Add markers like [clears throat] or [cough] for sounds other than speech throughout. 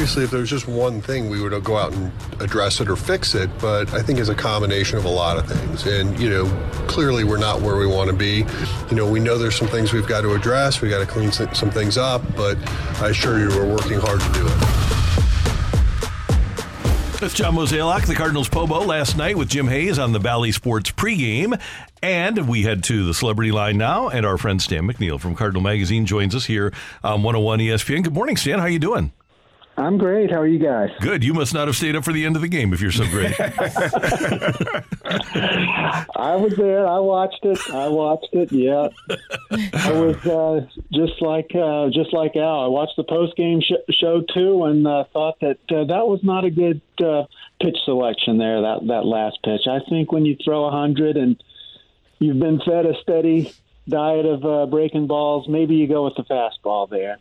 Obviously, if there's just one thing, we would go out and address it or fix it. But I think it's a combination of a lot of things. And, you know, clearly we're not where we want to be. You know, we know there's some things we've got to address. We got to clean some things up. But I assure you, we're working hard to do it. That's John Mozeliak, the Cardinals Pobo last night with Jim Hayes on the Bally Sports pregame. And we head to the celebrity line now, and our friend Stan McNeal from Cardinal Magazine joins us here on 101 ESPN. Good morning, Stan. How you doing? I'm great. How are you guys? Good. You must not have stayed up for the end of the game if you're so great. [laughs] I was there. I watched it. I watched it. Yeah, I was uh, just like uh, just like Al. I watched the post game sh- show too, and uh, thought that uh, that was not a good uh, pitch selection there. That that last pitch. I think when you throw a hundred and you've been fed a steady diet of uh, breaking balls, maybe you go with the fastball there.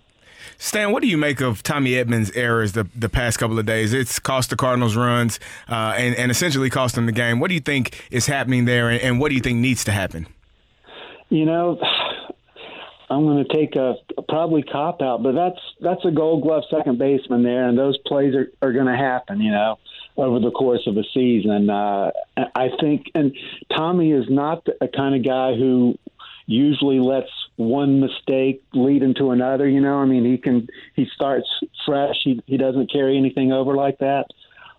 Stan, what do you make of Tommy Edman's errors the, the past couple of days? It's cost the Cardinals runs uh, and, and essentially cost them the game. What do you think is happening there, and, and what do you think needs to happen? You know, I'm going to take a, a probably cop out, but that's that's a Gold Glove second baseman there, and those plays are, are going to happen. You know, over the course of a season. Uh, I think, and Tommy is not a kind of guy who usually lets one mistake lead into another. You know, I mean, he can he starts fresh. He he doesn't carry anything over like that.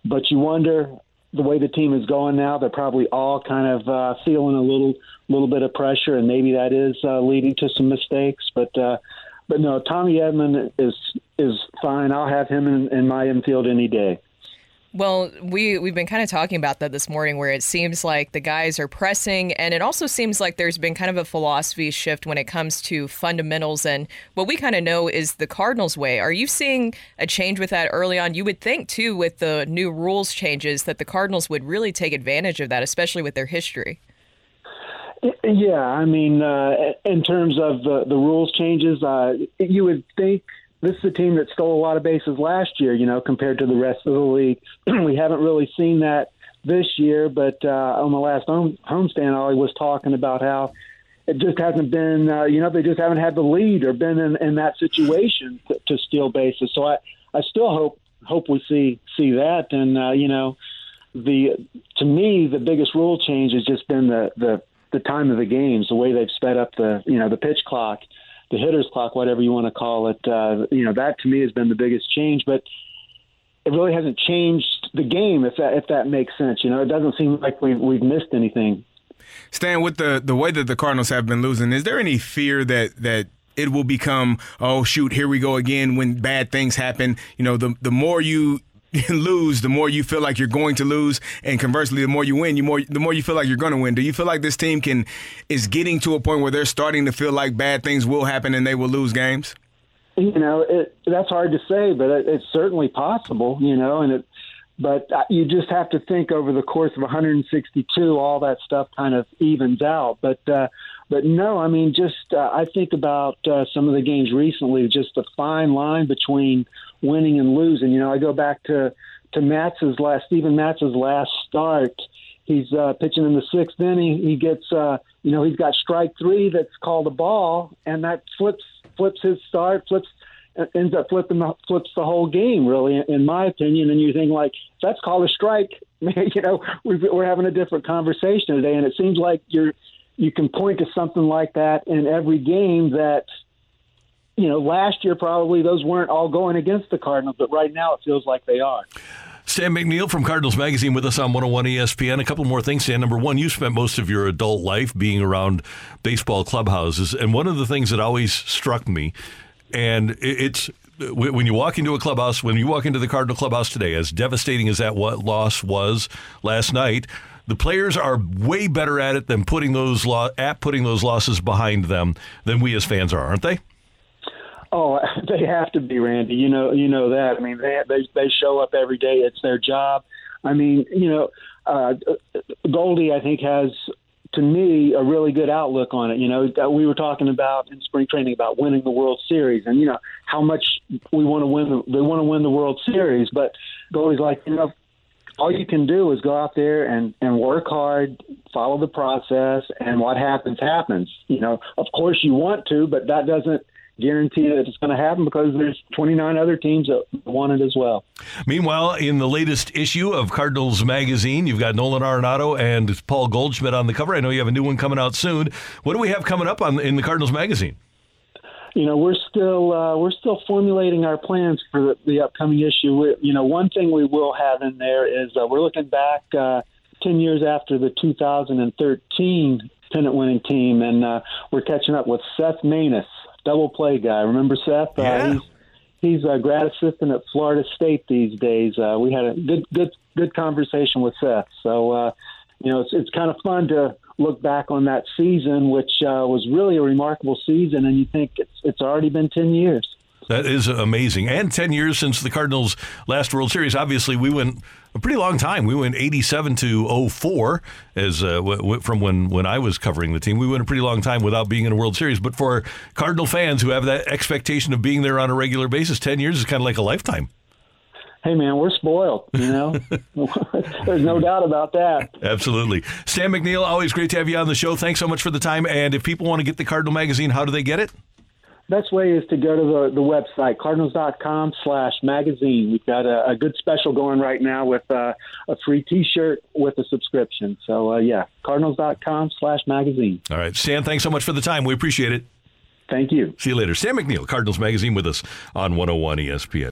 But you wonder the way the team is going now. They're probably all kind of uh, feeling a little little bit of pressure, and maybe that is uh, leading to some mistakes. But uh, but no, Tommy Edman is is fine. I'll have him in, in my infield any day. Well, we we've been kind of talking about that this morning where it seems like the guys are pressing and it also seems like there's been kind of a philosophy shift when it comes to fundamentals and what we kind of know is the Cardinals way. Are you seeing a change with that early on? You would think too with the new rules changes that the Cardinals would really take advantage of that, especially with their history. Yeah, I mean, uh, in terms of the, the rules changes, uh, you would think this is a team that stole a lot of bases last year, you know, compared to the rest of the league. [clears throat] we haven't really seen that this year, but uh, on the last home, homestand, Ollie was talking about how it just hasn't been, uh, you know, they just haven't had the lead or been in, in that situation to, to steal bases. So I, I still hope hope we see see that, and uh, you know, the to me the biggest rule change has just been the the the time of the games, the way they've sped up the you know the pitch clock the hitter's clock, whatever you want to call it. Uh, you know, that to me has been the biggest change, but it really hasn't changed the game, if that if that makes sense. You know, it doesn't seem like we've we've missed anything. Stan, with the the way that the Cardinals have been losing, is there any fear that that it will become oh shoot here we go again when bad things happen you know the the more you [laughs] lose, the more you feel like you're going to lose, and conversely, the more you win, you more the more you feel like you're going to win. Do you feel like this team can is getting to a point where they're starting to feel like bad things will happen and they will lose games? You know, it, that's hard to say, but it, it's certainly possible. You know, and it, but uh, you just have to think over the course of 162, all that stuff kind of evens out. But uh, but no, I mean, just uh, I think about uh, some of the games recently, just the fine line between winning and losing. You know, I go back to to Matz's last Steven Matz's last start. He's uh, pitching in the sixth inning. He gets, uh, you know, he's got strike three that's called a ball, and that flips flips his start, flips Uh, ends up flipping the, flips the whole game, really, in my opinion. And you think like that's called a strike, [laughs] you know, we're having a different conversation today, and it seems like you're you can point to something like that in every game that you know last year probably those weren't all going against the Cardinals, but right now it feels like they are. Stan McNeal from Cardinals Magazine with us on 101 ESPN. A couple more things, Stan. Number one, you spent most of your adult life being around baseball clubhouses. And one of the things that always struck me, and it's when you walk into a clubhouse, when you walk into the Cardinal clubhouse today, as devastating as that loss was last night, the players are way better at it than putting those lo- at putting those losses behind them than we as fans are, aren't they? Oh, [laughs] they have to be, Randy. You know, you know that. I mean, they they they show up every day. It's their job. I mean, you know, uh, Goldie, I think has to me a really good outlook on it. You know, uh, we were talking about in spring training about winning the World Series, and you know how much we want to win. The, they want to win the World Series, but Goldie's like, you know, all you can do is go out there and and work hard, follow the process, and what happens happens. You know, of course you want to, but that doesn't guarantee that it's going to happen because there's 29 other teams that want it as well. Meanwhile, in the latest issue of Cardinals Magazine, you've got Nolan Arenado and Paul Goldschmidt on the cover. I know you have a new one coming out soon. What do we have coming up on in the Cardinals Magazine? You know, we're still uh, we're still formulating our plans for the, the upcoming issue. We, you know, one thing we will have in there is uh, we're looking back uh, 10 years after the 2013 pennant winning team, and uh, we're catching up with Seth Maness, double play guy. Remember Seth? Uh, yeah. Uh, he's he's a grad assistant at Florida State these days. Uh, we had a good good good conversation with Seth. So uh, you know, it's it's kind of fun to look back on that season, which uh, was really a remarkable season, and you think it's it's already been ten years. That is amazing. And 10 years since the Cardinals' last World Series. Obviously, we went a pretty long time. We went 87 to 04 as uh, w- w- from when, when I was covering the team. We went a pretty long time without being in a World Series. But for Cardinal fans who have that expectation of being there on a regular basis, 10 years is kind of like a lifetime. Hey man, we're spoiled. You know, [laughs] [laughs] there's no doubt about that. Absolutely, Stan McNeal. Always great to have you on the show. Thanks so much for the time. And if people want to get the Cardinal magazine, how do they get it? Best way is to go to the, the website cardinals.com slash magazine. We've got a, a, good special going right now with uh, a free t-shirt with a subscription. So uh, yeah cardinals.com slash magazine. All right. Stan thanks so much for the time. We appreciate it. Thank you. See you later. Stan mcneal cardinals magazine with us on 101 espn